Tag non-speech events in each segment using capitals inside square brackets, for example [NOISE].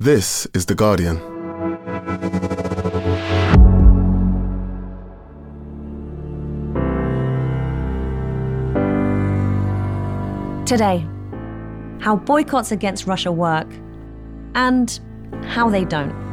This is The Guardian. Today, how boycotts against Russia work and how they don't.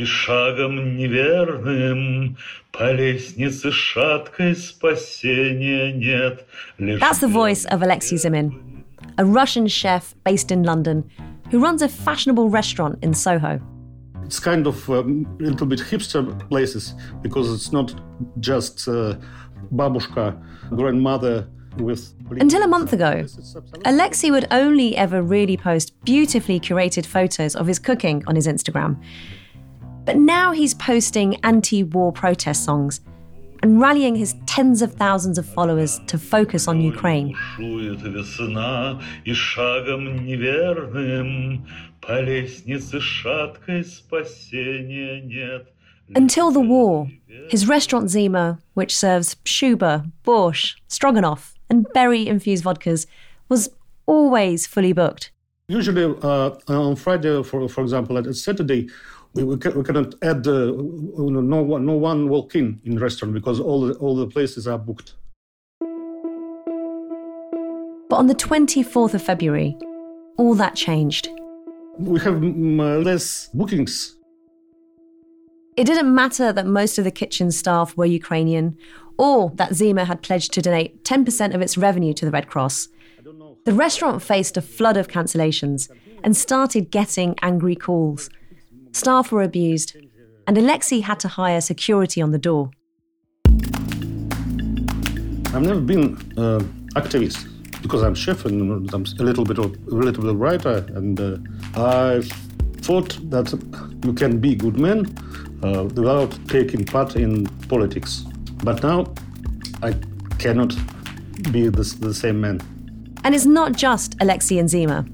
И шагом неверным по лестнице шаткой спасения нет. That's the voice of Alexei Zimin, a Russian chef based in London who runs a fashionable restaurant in Soho. It's kind of a um, little bit hipster places because it's not just uh, babushka, grandmother with. Until a month ago, Alexei would only ever really post beautifully curated photos of his cooking on his Instagram. but now he's posting anti war protest songs and rallying his tens of thousands of followers to focus on Ukraine. Until the war, his restaurant Zima, which serves shuba, borscht, stroganoff, and berry infused vodkas, was always fully booked. Usually uh, on Friday, for, for example, at Saturday, we, we, we cannot add uh, no one no one walk in in restaurant because all the, all the places are booked. But on the 24th of February, all that changed. We have less bookings. It didn't matter that most of the kitchen staff were Ukrainian or that Zima had pledged to donate 10% of its revenue to the Red Cross. The restaurant faced a flood of cancellations and started getting angry calls staff were abused, and Alexei had to hire security on the door. I've never been uh, activist because I'm chef and I'm a little bit of a little writer, and uh, I thought that you can be good man uh, without taking part in politics. But now I cannot be the, the same man. And it's not just Alexei and Zima.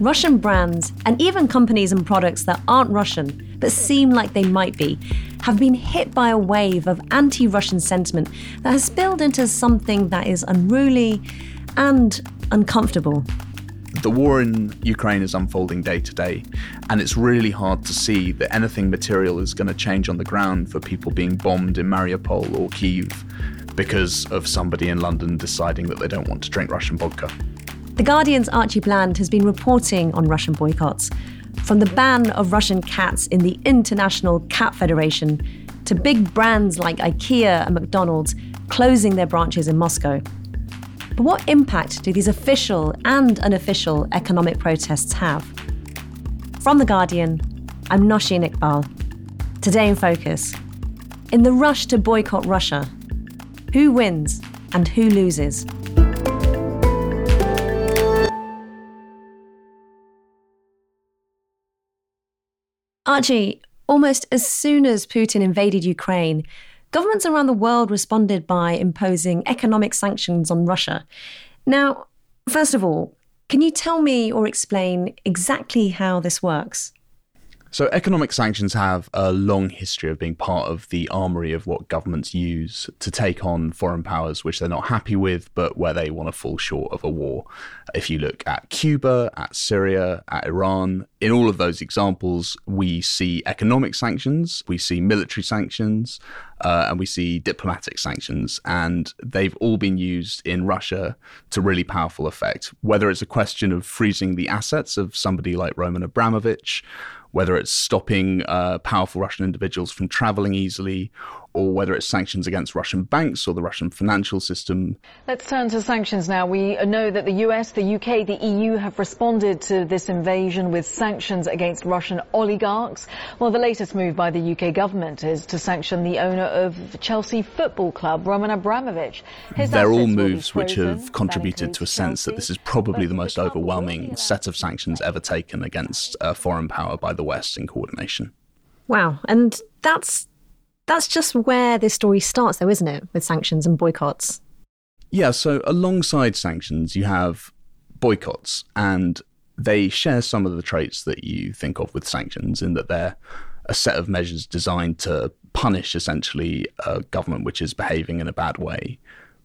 Russian brands, and even companies and products that aren't Russian but seem like they might be, have been hit by a wave of anti Russian sentiment that has spilled into something that is unruly and uncomfortable. The war in Ukraine is unfolding day to day, and it's really hard to see that anything material is going to change on the ground for people being bombed in Mariupol or Kiev because of somebody in London deciding that they don't want to drink Russian vodka. The Guardian's Archie Bland has been reporting on Russian boycotts, from the ban of Russian cats in the International Cat Federation to big brands like IKEA and McDonald's closing their branches in Moscow. But what impact do these official and unofficial economic protests have? From The Guardian, I'm Nosheen Iqbal. Today in Focus In the rush to boycott Russia, who wins and who loses? Archie, almost as soon as Putin invaded Ukraine, governments around the world responded by imposing economic sanctions on Russia. Now, first of all, can you tell me or explain exactly how this works? So, economic sanctions have a long history of being part of the armory of what governments use to take on foreign powers which they're not happy with, but where they want to fall short of a war. If you look at Cuba, at Syria, at Iran, in all of those examples, we see economic sanctions, we see military sanctions, uh, and we see diplomatic sanctions. And they've all been used in Russia to really powerful effect. Whether it's a question of freezing the assets of somebody like Roman Abramovich, whether it's stopping uh, powerful Russian individuals from traveling easily, or whether it's sanctions against Russian banks or the Russian financial system. Let's turn to sanctions now. We know that the US, the UK, the EU have responded to this invasion with sanctions against Russian oligarchs. Well, the latest move by the UK government is to sanction the owner of Chelsea Football Club, Roman Abramovich. His They're all moves which have contributed to a sense that this is probably the most overwhelming set of sanctions ever taken against a foreign power by the West in coordination. Wow. And that's that's just where this story starts, though, isn't it? With sanctions and boycotts. Yeah, so alongside sanctions, you have boycotts, and they share some of the traits that you think of with sanctions in that they're a set of measures designed to punish essentially a government which is behaving in a bad way.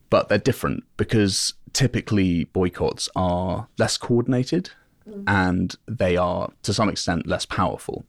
but they're different because typically boycotts are less coordinated and they are to some extent less powerful.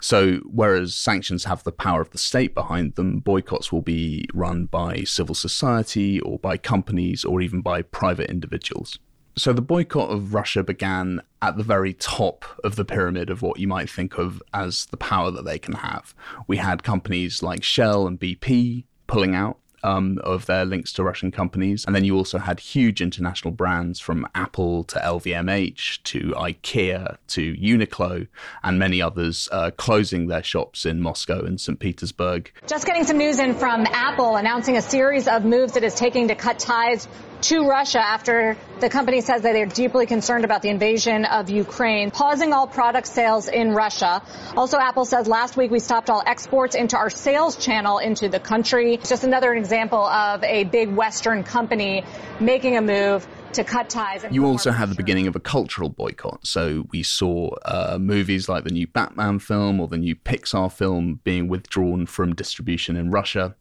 So, whereas sanctions have the power of the state behind them, boycotts will be run by civil society or by companies or even by private individuals. So, the boycott of Russia began at the very top of the pyramid of what you might think of as the power that they can have. We had companies like Shell and BP pulling out um, of their links to Russian companies. And then you also had huge international brands from Apple to LVMH to IKEA to Uniqlo and many others uh, closing their shops in Moscow and St. Petersburg. Just getting some news in from Apple announcing a series of moves it is taking to cut ties to Russia after the company says that they're deeply concerned about the invasion of Ukraine, pausing all product sales in Russia. Also, Apple says last week we stopped all exports into our sales channel into the country. It's just another example of a big Western company making a move to cut ties. You also had the beginning of a cultural boycott. So we saw uh, movies like the new Batman film or the new Pixar film being withdrawn from distribution in Russia.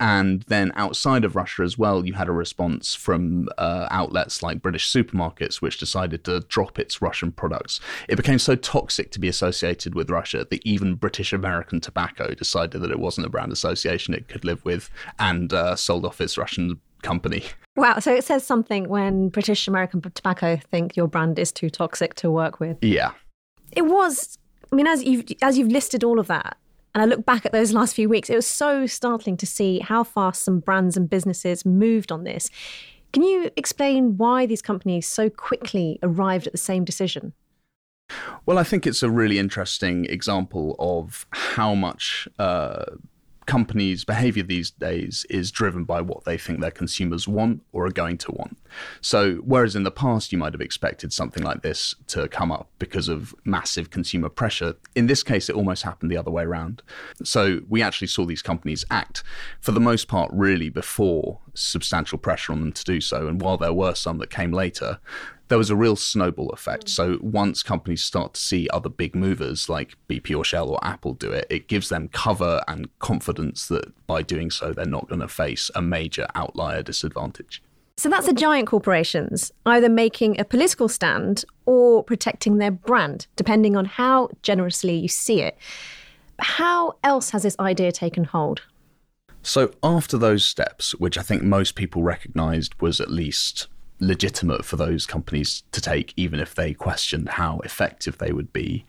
And then outside of Russia as well, you had a response from uh, outlets like British supermarkets, which decided to drop its Russian products. It became so toxic to be associated with Russia that even British American Tobacco decided that it wasn't a brand association it could live with and uh, sold off its Russian company. Wow. So it says something when British American Tobacco think your brand is too toxic to work with. Yeah. It was. I mean, as you've as you've listed all of that, and I look back at those last few weeks, it was so startling to see how fast some brands and businesses moved on this. Can you explain why these companies so quickly arrived at the same decision? Well, I think it's a really interesting example of how much uh, companies' behavior these days is driven by what they think their consumers want or are going to want. So, whereas in the past you might have expected something like this to come up because of massive consumer pressure, in this case it almost happened the other way around. So, we actually saw these companies act for the most part really before substantial pressure on them to do so. And while there were some that came later, there was a real snowball effect. Hmm. So once companies start to see other big movers like BP or Shell or Apple do it, it gives them cover and confidence that by doing so, they're not going to face a major outlier disadvantage. So that's the giant corporations either making a political stand or protecting their brand, depending on how generously you see it. How else has this idea taken hold? So, after those steps, which I think most people recognized was at least legitimate for those companies to take, even if they questioned how effective they would be,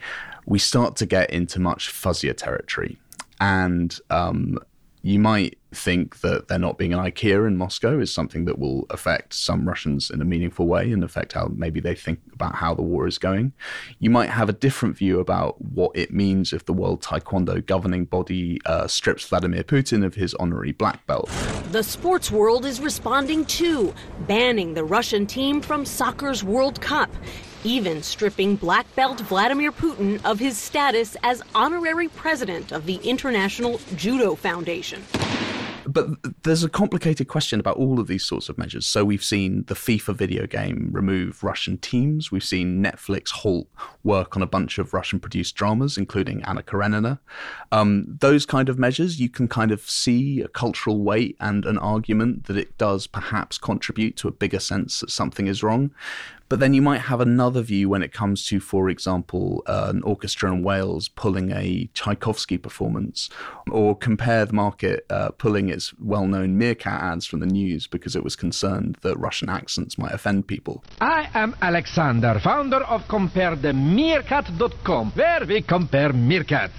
we start to get into much fuzzier territory. And um, you might think that there not being an IKEA in Moscow is something that will affect some Russians in a meaningful way and affect how maybe they think about how the war is going. You might have a different view about what it means if the World Taekwondo governing body uh, strips Vladimir Putin of his honorary black belt. The sports world is responding too, banning the Russian team from soccer's World Cup even stripping black belt Vladimir Putin of his status as honorary president of the International Judo Foundation. But there's a complicated question about all of these sorts of measures. So we've seen the FIFA video game remove Russian teams. We've seen Netflix halt work on a bunch of Russian produced dramas, including Anna Karenina. Um, those kind of measures, you can kind of see a cultural weight and an argument that it does perhaps contribute to a bigger sense that something is wrong. But then you might have another view when it comes to, for example, uh, an orchestra in Wales pulling a Tchaikovsky performance, or compare the market uh, pulling its well known Meerkat ads from the news because it was concerned that Russian accents might offend people. I am Alexander, founder of CompareTheMeerkat.com, where we compare meerkats.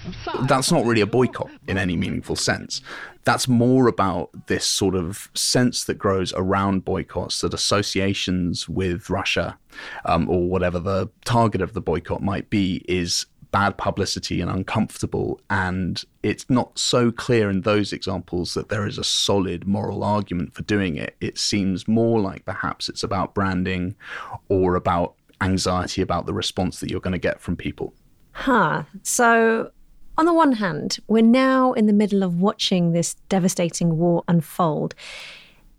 That's not really a boycott in any meaningful sense that's more about this sort of sense that grows around boycotts that associations with Russia um, or whatever the target of the boycott might be is bad publicity and uncomfortable. And it's not so clear in those examples that there is a solid moral argument for doing it. It seems more like perhaps it's about branding or about anxiety about the response that you're going to get from people. Huh. So on the one hand, we're now in the middle of watching this devastating war unfold.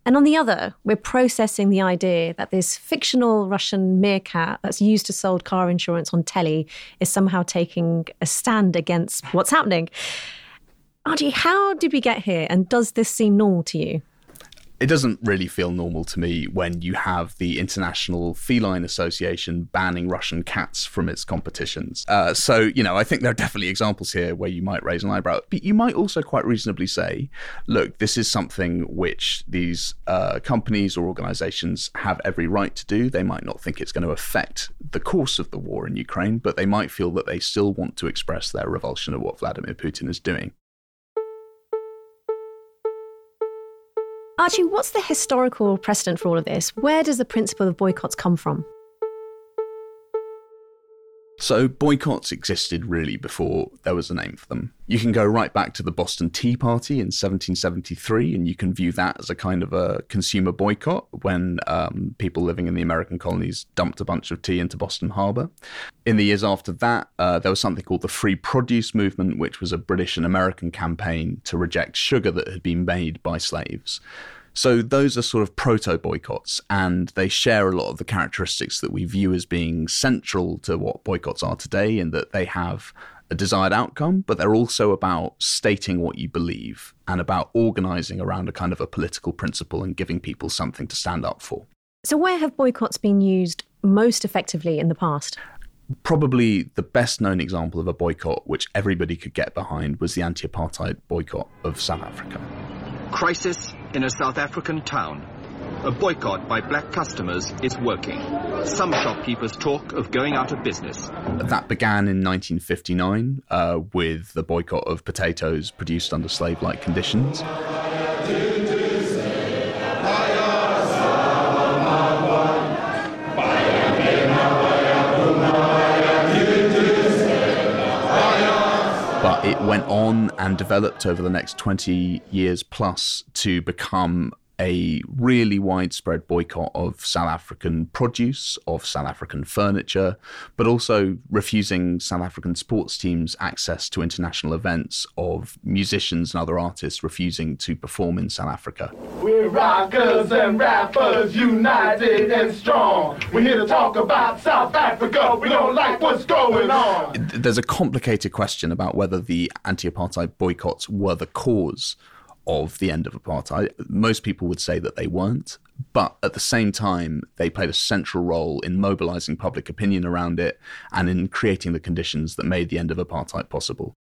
And on the other, we're processing the idea that this fictional Russian meerkat that's used to sold car insurance on telly is somehow taking a stand against what's happening. Archie, how did we get here? And does this seem normal to you? It doesn't really feel normal to me when you have the International Feline Association banning Russian cats from its competitions. Uh, so, you know, I think there are definitely examples here where you might raise an eyebrow, but you might also quite reasonably say, look, this is something which these uh, companies or organizations have every right to do. They might not think it's going to affect the course of the war in Ukraine, but they might feel that they still want to express their revulsion at what Vladimir Putin is doing. Archie, what's the historical precedent for all of this? Where does the principle of boycotts come from? So, boycotts existed really before there was a name for them. You can go right back to the Boston Tea Party in 1773, and you can view that as a kind of a consumer boycott when um, people living in the American colonies dumped a bunch of tea into Boston Harbor. In the years after that, uh, there was something called the Free Produce Movement, which was a British and American campaign to reject sugar that had been made by slaves. So those are sort of proto boycotts, and they share a lot of the characteristics that we view as being central to what boycotts are today, in that they have a desired outcome, but they're also about stating what you believe and about organizing around a kind of a political principle and giving people something to stand up for. So, where have boycotts been used most effectively in the past? Probably the best known example of a boycott which everybody could get behind was the anti apartheid boycott of South Africa. Crisis in a South African town. A boycott by black customers is working. Some shopkeepers talk of going out of business. That began in 1959 uh, with the boycott of potatoes produced under slave like conditions. It went on and developed over the next 20 years plus to become a really widespread boycott of South African produce, of South African furniture, but also refusing South African sports teams access to international events, of musicians and other artists refusing to perform in South Africa. We're rockers and rappers, united and strong. We're here to talk about South Africa. We don't like what's going on. There's a complicated question about whether the anti apartheid boycotts were the cause of the end of apartheid. Most people would say that they weren't, but at the same time, they played a central role in mobilizing public opinion around it and in creating the conditions that made the end of apartheid possible.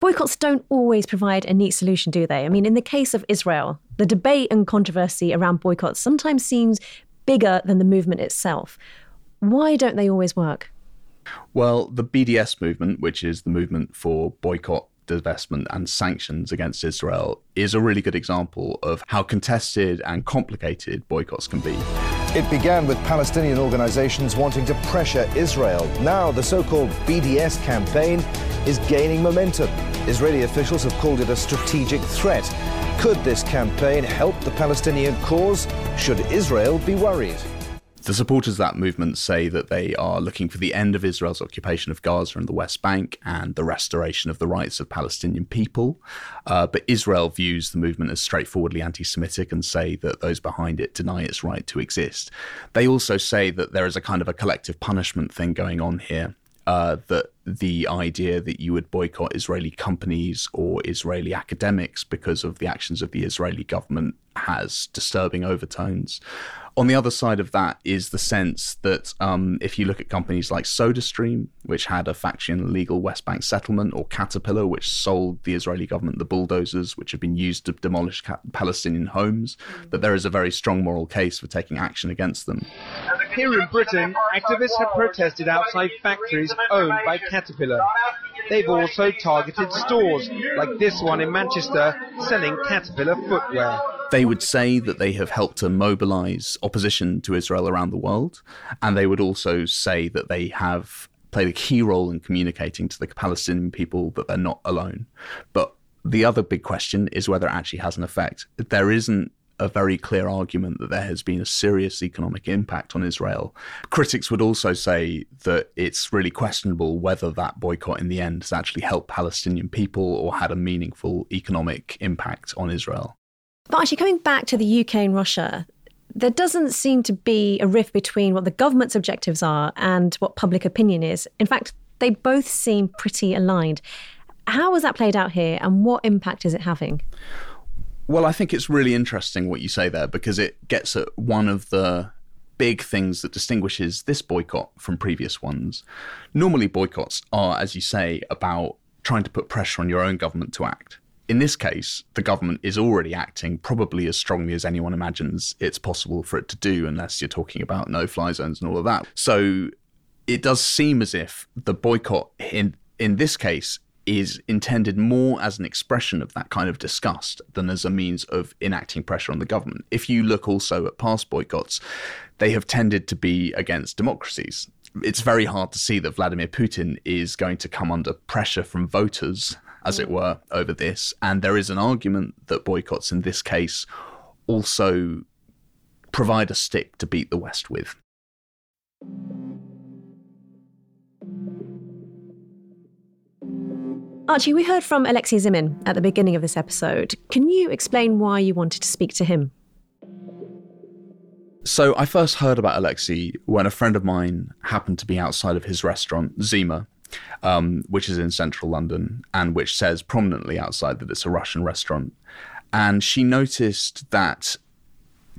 Boycotts don't always provide a neat solution, do they? I mean, in the case of Israel, the debate and controversy around boycotts sometimes seems bigger than the movement itself. Why don't they always work? Well, the BDS movement, which is the movement for boycott, divestment and sanctions against Israel is a really good example of how contested and complicated boycotts can be. It began with Palestinian organizations wanting to pressure Israel. Now, the so called BDS campaign is gaining momentum. Israeli officials have called it a strategic threat. Could this campaign help the Palestinian cause? Should Israel be worried? The supporters of that movement say that they are looking for the end of Israel's occupation of Gaza and the West Bank and the restoration of the rights of Palestinian people. Uh, but Israel views the movement as straightforwardly anti Semitic and say that those behind it deny its right to exist. They also say that there is a kind of a collective punishment thing going on here. Uh, that the idea that you would boycott Israeli companies or Israeli academics because of the actions of the Israeli government has disturbing overtones. On the other side of that is the sense that um, if you look at companies like SodaStream, which had a faction legal West Bank settlement, or Caterpillar, which sold the Israeli government the bulldozers which have been used to demolish Palestinian homes, that there is a very strong moral case for taking action against them. Here in Britain, activists have protested outside factories owned by Caterpillar. They've also targeted stores, like this one in Manchester, selling Caterpillar footwear. They would say that they have helped to mobilize opposition to Israel around the world, and they would also say that they have played a key role in communicating to the Palestinian people that they're not alone. But the other big question is whether it actually has an effect. There isn't a very clear argument that there has been a serious economic impact on Israel. Critics would also say that it's really questionable whether that boycott in the end has actually helped Palestinian people or had a meaningful economic impact on Israel. But actually, coming back to the UK and Russia, there doesn't seem to be a rift between what the government's objectives are and what public opinion is. In fact, they both seem pretty aligned. How has that played out here and what impact is it having? Well, I think it's really interesting what you say there because it gets at one of the big things that distinguishes this boycott from previous ones. Normally, boycotts are, as you say, about trying to put pressure on your own government to act. In this case, the government is already acting probably as strongly as anyone imagines it's possible for it to do, unless you're talking about no fly zones and all of that. So it does seem as if the boycott in in this case is intended more as an expression of that kind of disgust than as a means of enacting pressure on the government. If you look also at past boycotts, they have tended to be against democracies. It's very hard to see that Vladimir Putin is going to come under pressure from voters, as it were, over this. And there is an argument that boycotts in this case also provide a stick to beat the West with. Archie, we heard from Alexei Zimin at the beginning of this episode. Can you explain why you wanted to speak to him? So, I first heard about Alexei when a friend of mine happened to be outside of his restaurant, Zima, um, which is in central London and which says prominently outside that it's a Russian restaurant. And she noticed that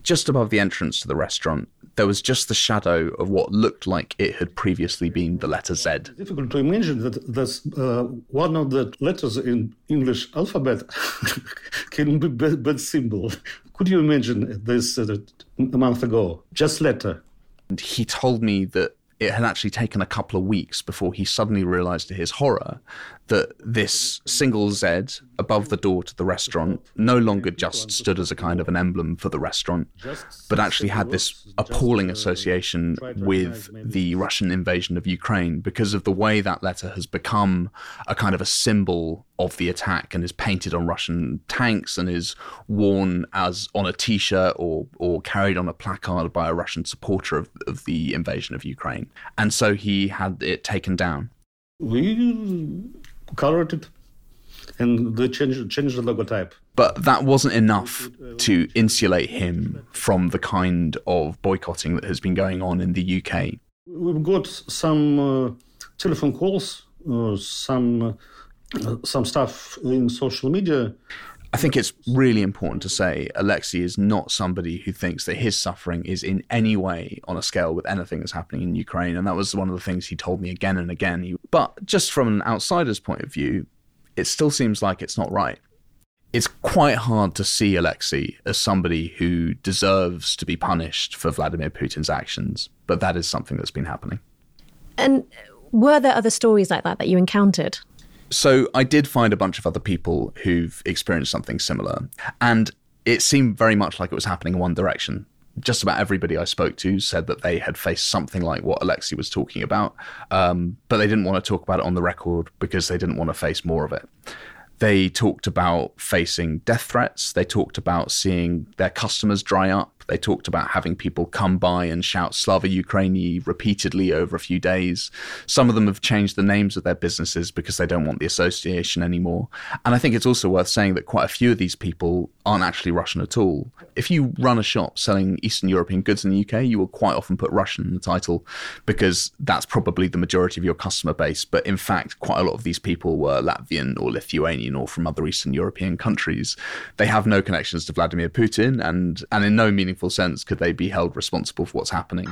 just above the entrance to the restaurant, there was just the shadow of what looked like it had previously been the letter Z. It's difficult to imagine that this, uh, one of the letters in English alphabet [LAUGHS] can be bad, bad symbol. Could you imagine this uh, a month ago? Just letter. And he told me that it had actually taken a couple of weeks before he suddenly realized to his horror that this single Z above the door to the restaurant no longer just stood as a kind of an emblem for the restaurant, but actually had this appalling association with the Russian invasion of Ukraine because of the way that letter has become a kind of a symbol of the attack and is painted on Russian tanks and is worn as on a t-shirt or or carried on a placard by a Russian supporter of, of the invasion of Ukraine. And so he had it taken down. We colored it and they changed, changed the logotype. But that wasn't enough to insulate him from the kind of boycotting that has been going on in the UK. We've got some uh, telephone calls, uh, some uh, some stuff in social media. I think it's really important to say Alexei is not somebody who thinks that his suffering is in any way on a scale with anything that's happening in Ukraine. And that was one of the things he told me again and again. But just from an outsider's point of view, it still seems like it's not right. It's quite hard to see Alexei as somebody who deserves to be punished for Vladimir Putin's actions, but that is something that's been happening. And were there other stories like that that you encountered? So I did find a bunch of other people who've experienced something similar, and it seemed very much like it was happening in one direction. Just about everybody I spoke to said that they had faced something like what Alexei was talking about, um, but they didn't want to talk about it on the record because they didn't want to face more of it. They talked about facing death threats. They talked about seeing their customers dry up. They talked about having people come by and shout Slava Ukraini repeatedly over a few days. Some of them have changed the names of their businesses because they don't want the association anymore. And I think it's also worth saying that quite a few of these people aren't actually Russian at all. If you run a shop selling Eastern European goods in the UK, you will quite often put Russian in the title because that's probably the majority of your customer base. But in fact, quite a lot of these people were Latvian or Lithuanian or from other Eastern European countries. They have no connections to Vladimir Putin and, and in no meaningful sense could they be held responsible for what's happening.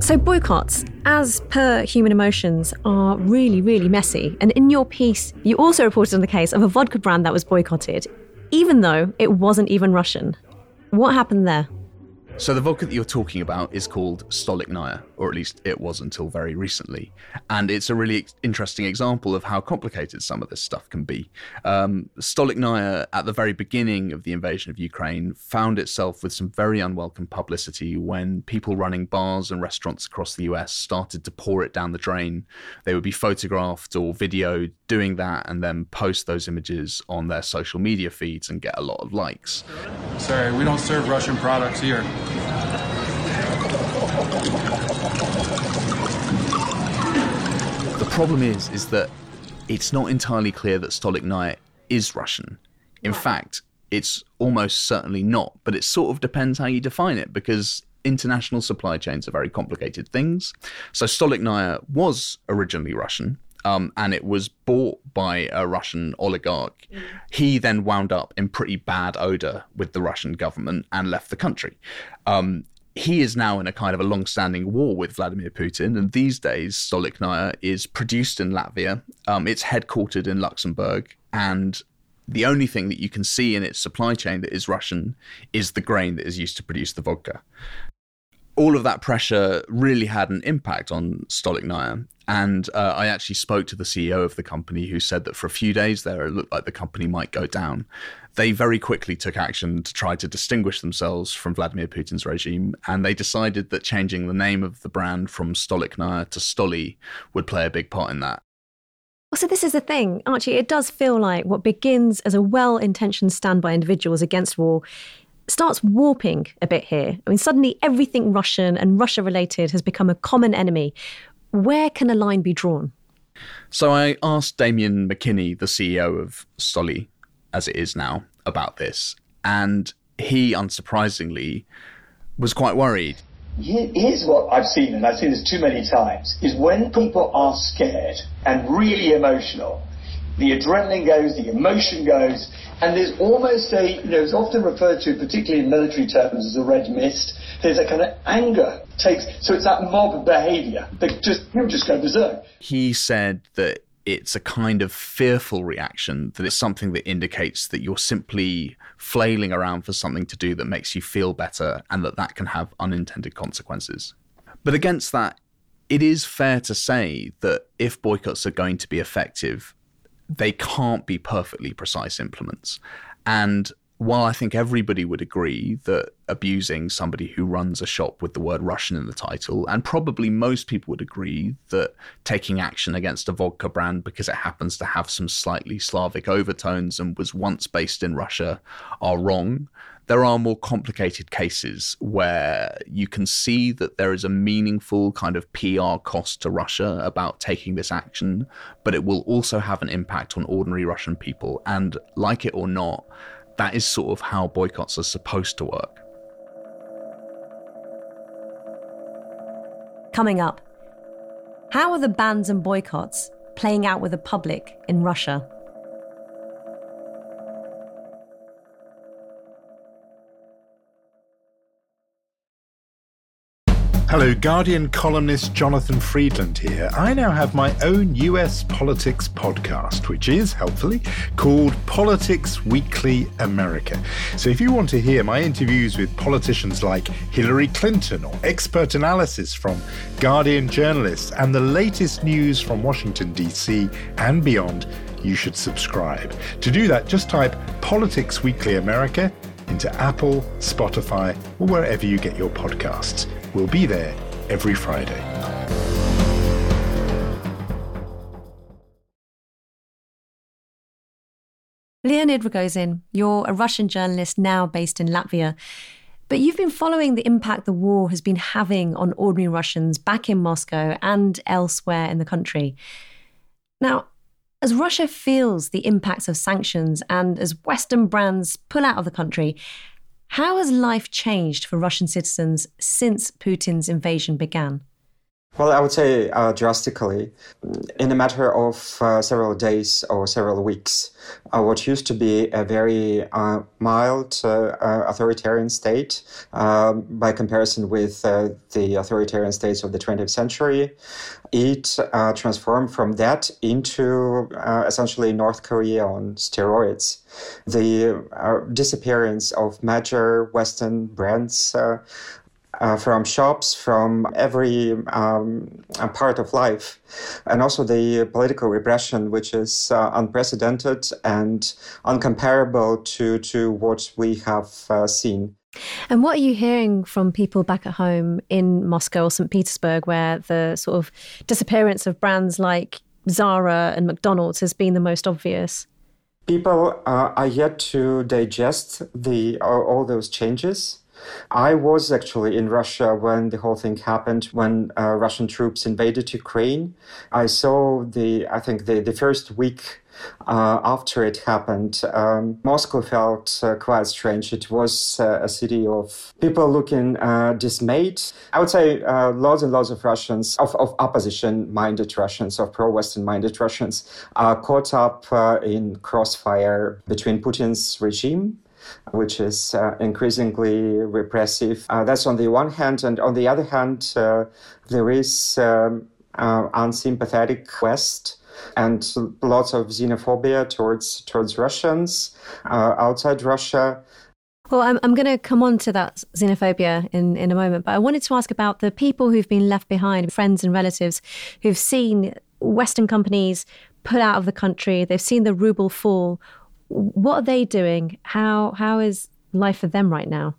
So, boycotts, as per human emotions, are really, really messy. And in your piece, you also reported on the case of a vodka brand that was boycotted, even though it wasn't even Russian. What happened there? So the vodka that you're talking about is called Stolichnaya, or at least it was until very recently, and it's a really interesting example of how complicated some of this stuff can be. Um, Stolichnaya, at the very beginning of the invasion of Ukraine, found itself with some very unwelcome publicity when people running bars and restaurants across the US started to pour it down the drain. They would be photographed or videoed doing that, and then post those images on their social media feeds and get a lot of likes. Sorry, we don't serve Russian products here. The problem is, is that it's not entirely clear that Stolichnaya is Russian. In fact, it's almost certainly not, but it sort of depends how you define it because international supply chains are very complicated things. So Stolichnaya was originally Russian, um, and it was bought by a Russian oligarch. He then wound up in pretty bad odor with the Russian government and left the country. Um, he is now in a kind of a long-standing war with Vladimir Putin, and these days Stolichnaya is produced in Latvia. Um, it's headquartered in Luxembourg, and the only thing that you can see in its supply chain that is Russian is the grain that is used to produce the vodka. All of that pressure really had an impact on Stolichnaya. And uh, I actually spoke to the CEO of the company who said that for a few days there, it looked like the company might go down. They very quickly took action to try to distinguish themselves from Vladimir Putin's regime, and they decided that changing the name of the brand from Stolichnaya to Stoli would play a big part in that. Well, so this is the thing, Archie. It does feel like what begins as a well intentioned stand by individuals against war starts warping a bit here. I mean, suddenly everything Russian and Russia related has become a common enemy. Where can a line be drawn? So I asked Damian McKinney, the CEO of Stoli, as it is now, about this. And he, unsurprisingly, was quite worried. Here's what I've seen, and I've seen this too many times, is when people are scared and really emotional, the adrenaline goes, the emotion goes, and there's almost a, you know, it's often referred to, particularly in military terms, as a red mist. There's a kind of anger takes, so it's that mob behaviour that just, you just go berserk. He said that it's a kind of fearful reaction, that it's something that indicates that you're simply flailing around for something to do that makes you feel better and that that can have unintended consequences. But against that, it is fair to say that if boycotts are going to be effective, they can't be perfectly precise implements. And while I think everybody would agree that abusing somebody who runs a shop with the word Russian in the title, and probably most people would agree that taking action against a vodka brand because it happens to have some slightly Slavic overtones and was once based in Russia are wrong. There are more complicated cases where you can see that there is a meaningful kind of PR cost to Russia about taking this action, but it will also have an impact on ordinary Russian people. And like it or not, that is sort of how boycotts are supposed to work. Coming up, how are the bans and boycotts playing out with the public in Russia? Hello, Guardian columnist Jonathan Freedland here. I now have my own US politics podcast, which is, helpfully, called Politics Weekly America. So if you want to hear my interviews with politicians like Hillary Clinton or expert analysis from Guardian journalists and the latest news from Washington, D.C. and beyond, you should subscribe. To do that, just type Politics Weekly America into Apple, Spotify, or wherever you get your podcasts. We'll be there every Friday. Leonid Ragozin, you're a Russian journalist now based in Latvia. But you've been following the impact the war has been having on ordinary Russians back in Moscow and elsewhere in the country. Now, as Russia feels the impacts of sanctions and as Western brands pull out of the country, how has life changed for Russian citizens since Putin's invasion began? Well, I would say uh, drastically. In a matter of uh, several days or several weeks, uh, what used to be a very uh, mild uh, uh, authoritarian state, um, by comparison with the authoritarian states of the 20th century, it transformed from that into essentially North Korea on steroids. The disappearance of major Western brands uh, from shops, from every um, part of life, and also the political repression, which is uh, unprecedented and uncomparable to, to what we have uh, seen. And what are you hearing from people back at home in Moscow or St. Petersburg, where the sort of disappearance of brands like Zara and McDonald's has been the most obvious? People uh, are yet to digest the all those changes I was actually in Russia when the whole thing happened, when uh, Russian troops invaded Ukraine. I saw the, I think, the, the first week uh, after it happened, um, Moscow felt uh, quite strange. It was uh, a city of people looking uh, dismayed. I would say uh, lots and lots of Russians, of, of opposition minded Russians, of pro Western minded Russians, are caught up uh, in crossfire between Putin's regime which is uh, increasingly repressive. Uh, that's on the one hand, and on the other hand, uh, there is um, unsympathetic West and lots of xenophobia towards towards Russians uh, outside Russia. Well, I'm, I'm going to come on to that xenophobia in, in a moment, but I wanted to ask about the people who've been left behind, friends and relatives who've seen Western companies put out of the country, they've seen the ruble fall. What are they doing? How How is life for them right now?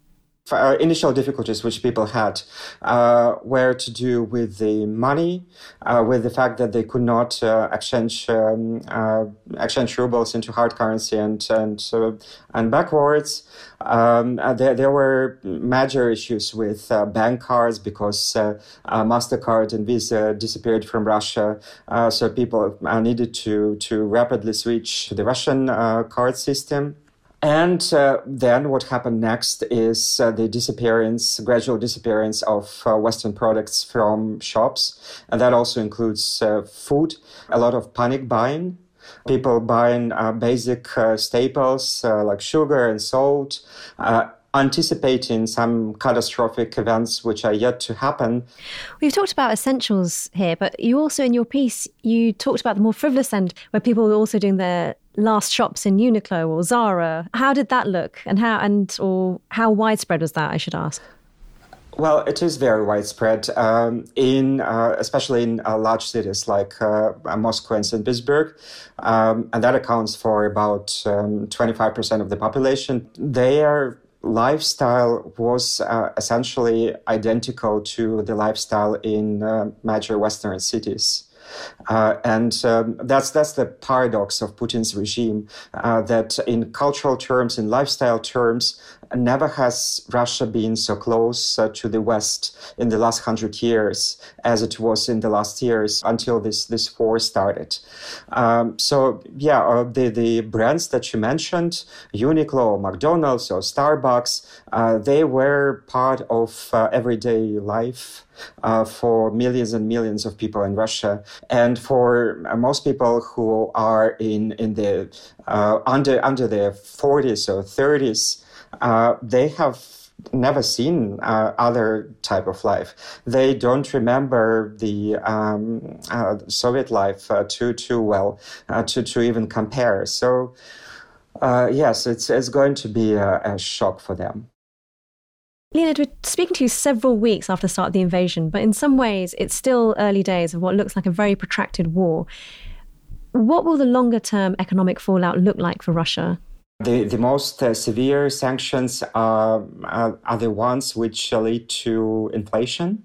Uh, initial difficulties which people had uh, were to do with the money, uh, with the fact that they could not uh, exchange um, uh, exchange rubles into hard currency and and and backwards. Um, uh, there, there were major issues with bank cards because Mastercard and Visa disappeared from Russia, so people needed to to rapidly switch to the Russian card system. And uh, then what happened next is uh, the disappearance, gradual disappearance of uh, Western products from shops. And that also includes uh, food, a lot of panic buying. People buying uh, basic uh, staples like sugar and salt, anticipating some catastrophic events which are yet to happen. We've talked about essentials here, but you also, in your piece, you talked about the more frivolous end where people are also doing their last shops in Uniqlo or Zara. How did that look, and how and or how widespread was that? I should ask. Well, it is very widespread um, in, uh, especially in uh, large cities like uh, Moscow and St. Petersburg, um, and that accounts for about um, 25% of the population. Their lifestyle was uh, essentially identical to the lifestyle in uh, major Western cities. Uh, and um, that's that's the paradox of Putin's regime uh, that in cultural terms, in lifestyle terms, never has Russia been so close uh, to the West in the last hundred years as it was in the last years until this this war started. Um, so yeah, uh, the the brands that you mentioned, Uniqlo, McDonald's, or Starbucks, uh, they were part of uh, everyday life. Uh, for millions and millions of people in Russia, and for uh, most people who are in in the under under their 40s or 30s, uh, they have never seen uh, other type of life. They don't remember the um, uh, Soviet life uh, too too well uh, to to even compare. So uh, yes, it's it's going to be a, a shock for them. Leonid, we're speaking to you several weeks after the start of the invasion, but in some ways it's still early days of what looks like a very protracted war. What will the longer term economic fallout look like for Russia? The, the most uh, severe sanctions are, are, are, the ones which lead to inflation.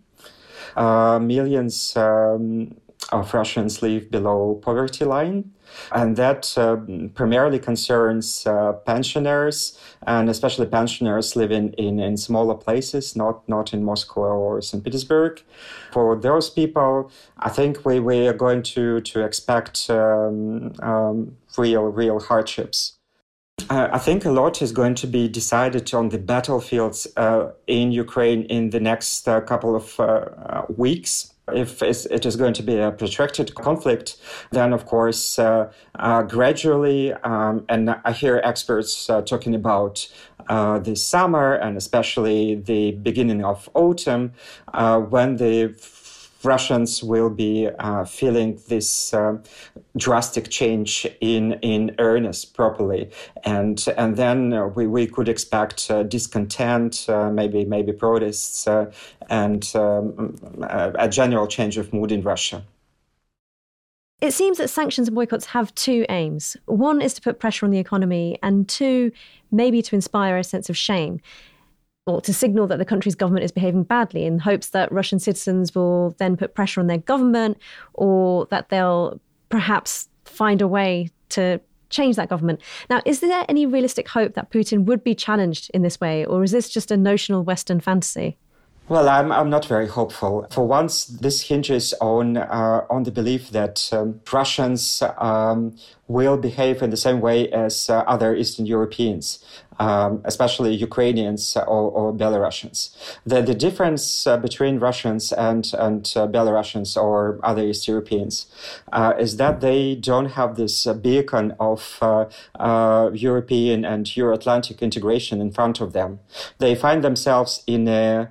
Uh, millions um, of Russians live below poverty line. And that uh, primarily concerns uh, pensioners, and especially pensioners living in, in smaller places, not, not in Moscow or St. Petersburg. For those people, I think we, we are going to, to expect um, um, real, real hardships. I think a lot is going to be decided on the battlefields uh, in Ukraine in the next uh, couple of uh, uh, weeks. If it is going to be a protracted conflict, then of course, uh, gradually, um, and I hear experts talking about the summer and especially the beginning of autumn, when the Russians will be uh, feeling this uh, drastic change in in earnest properly, and and then uh, we, we could expect uh, discontent, uh, maybe maybe protests, uh, and um, a general change of mood in Russia. It seems that sanctions and boycotts have two aims. One is to put pressure on the economy, and two, maybe to inspire a sense of shame or to signal that the country's government is behaving badly in hopes that Russian citizens will then put pressure on their government or that they'll perhaps find a way to change that government. Now, is there any realistic hope that Putin would be challenged in this way, or is this just a notional Western fantasy? Well, I'm, I'm not very hopeful. For once, this hinges on uh, on the belief that um, Russians um, will behave in the same way as uh, other Eastern Europeans um, especially Ukrainians or, or, Belarusians. The, the difference uh, between Russians and, and uh, Belarusians or other East Europeans uh, is that they don't have this uh, beacon of uh, European and Euro Atlantic integration in front of them. They find themselves in a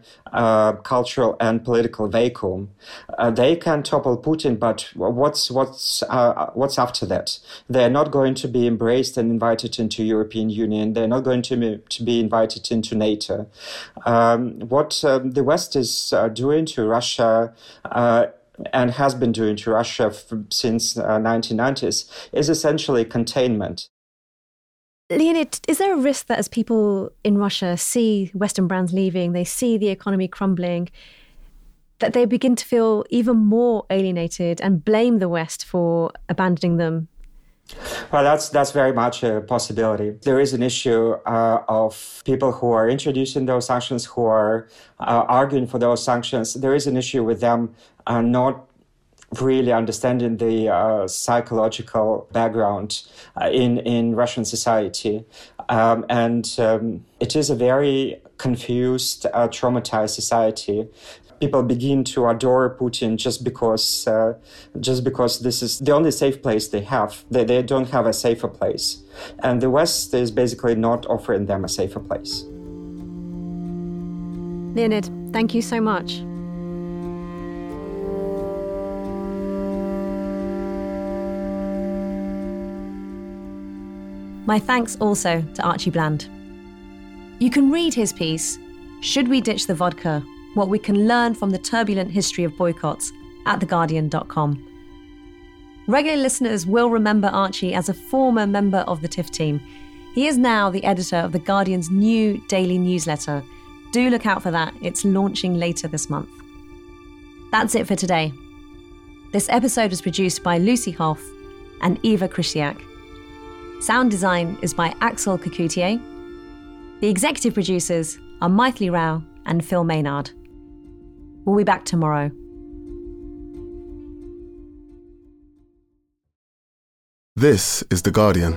cultural and political vacuum. they can topple Putin, but what's, what's, what's after that? They're not going to be embraced and invited into European Union. They're not going to be, to be invited into NATO. Um, what um, the West is uh, doing to Russia uh, and has been doing to Russia since uh, 1990s is essentially containment. Leonid, is there a risk that as people in Russia see Western brands leaving, they see the economy crumbling, that they begin to feel even more alienated and blame the West for abandoning them well, that's that's very much a possibility. There is an issue uh, of people who are introducing those sanctions, who are uh, arguing for those sanctions. There is an issue with them uh, not really understanding the uh, psychological background uh, in in Russian society, um, and um, it is a very confused, uh, traumatized society people begin to adore Putin just because uh, just because this is the only safe place they have. They, they don't have a safer place, and the West is basically not offering them a safer place. Leonid, thank you so much. My thanks also to Archie Bland. You can read his piece, Should We Ditch the Vodka? What we can learn from the turbulent history of boycotts at theguardian.com. Regular listeners will remember Archie as a former member of the TIFF team. He is now the editor of The Guardian's new daily newsletter. Do look out for that, it's launching later this month. That's it for today. This episode was produced by Lucy Hough and Eva Krysiak. Sound design is by Axel Kacoutié. The executive producers are Maithili Rao and Phil Maynard. We'll be back tomorrow. This is The Guardian.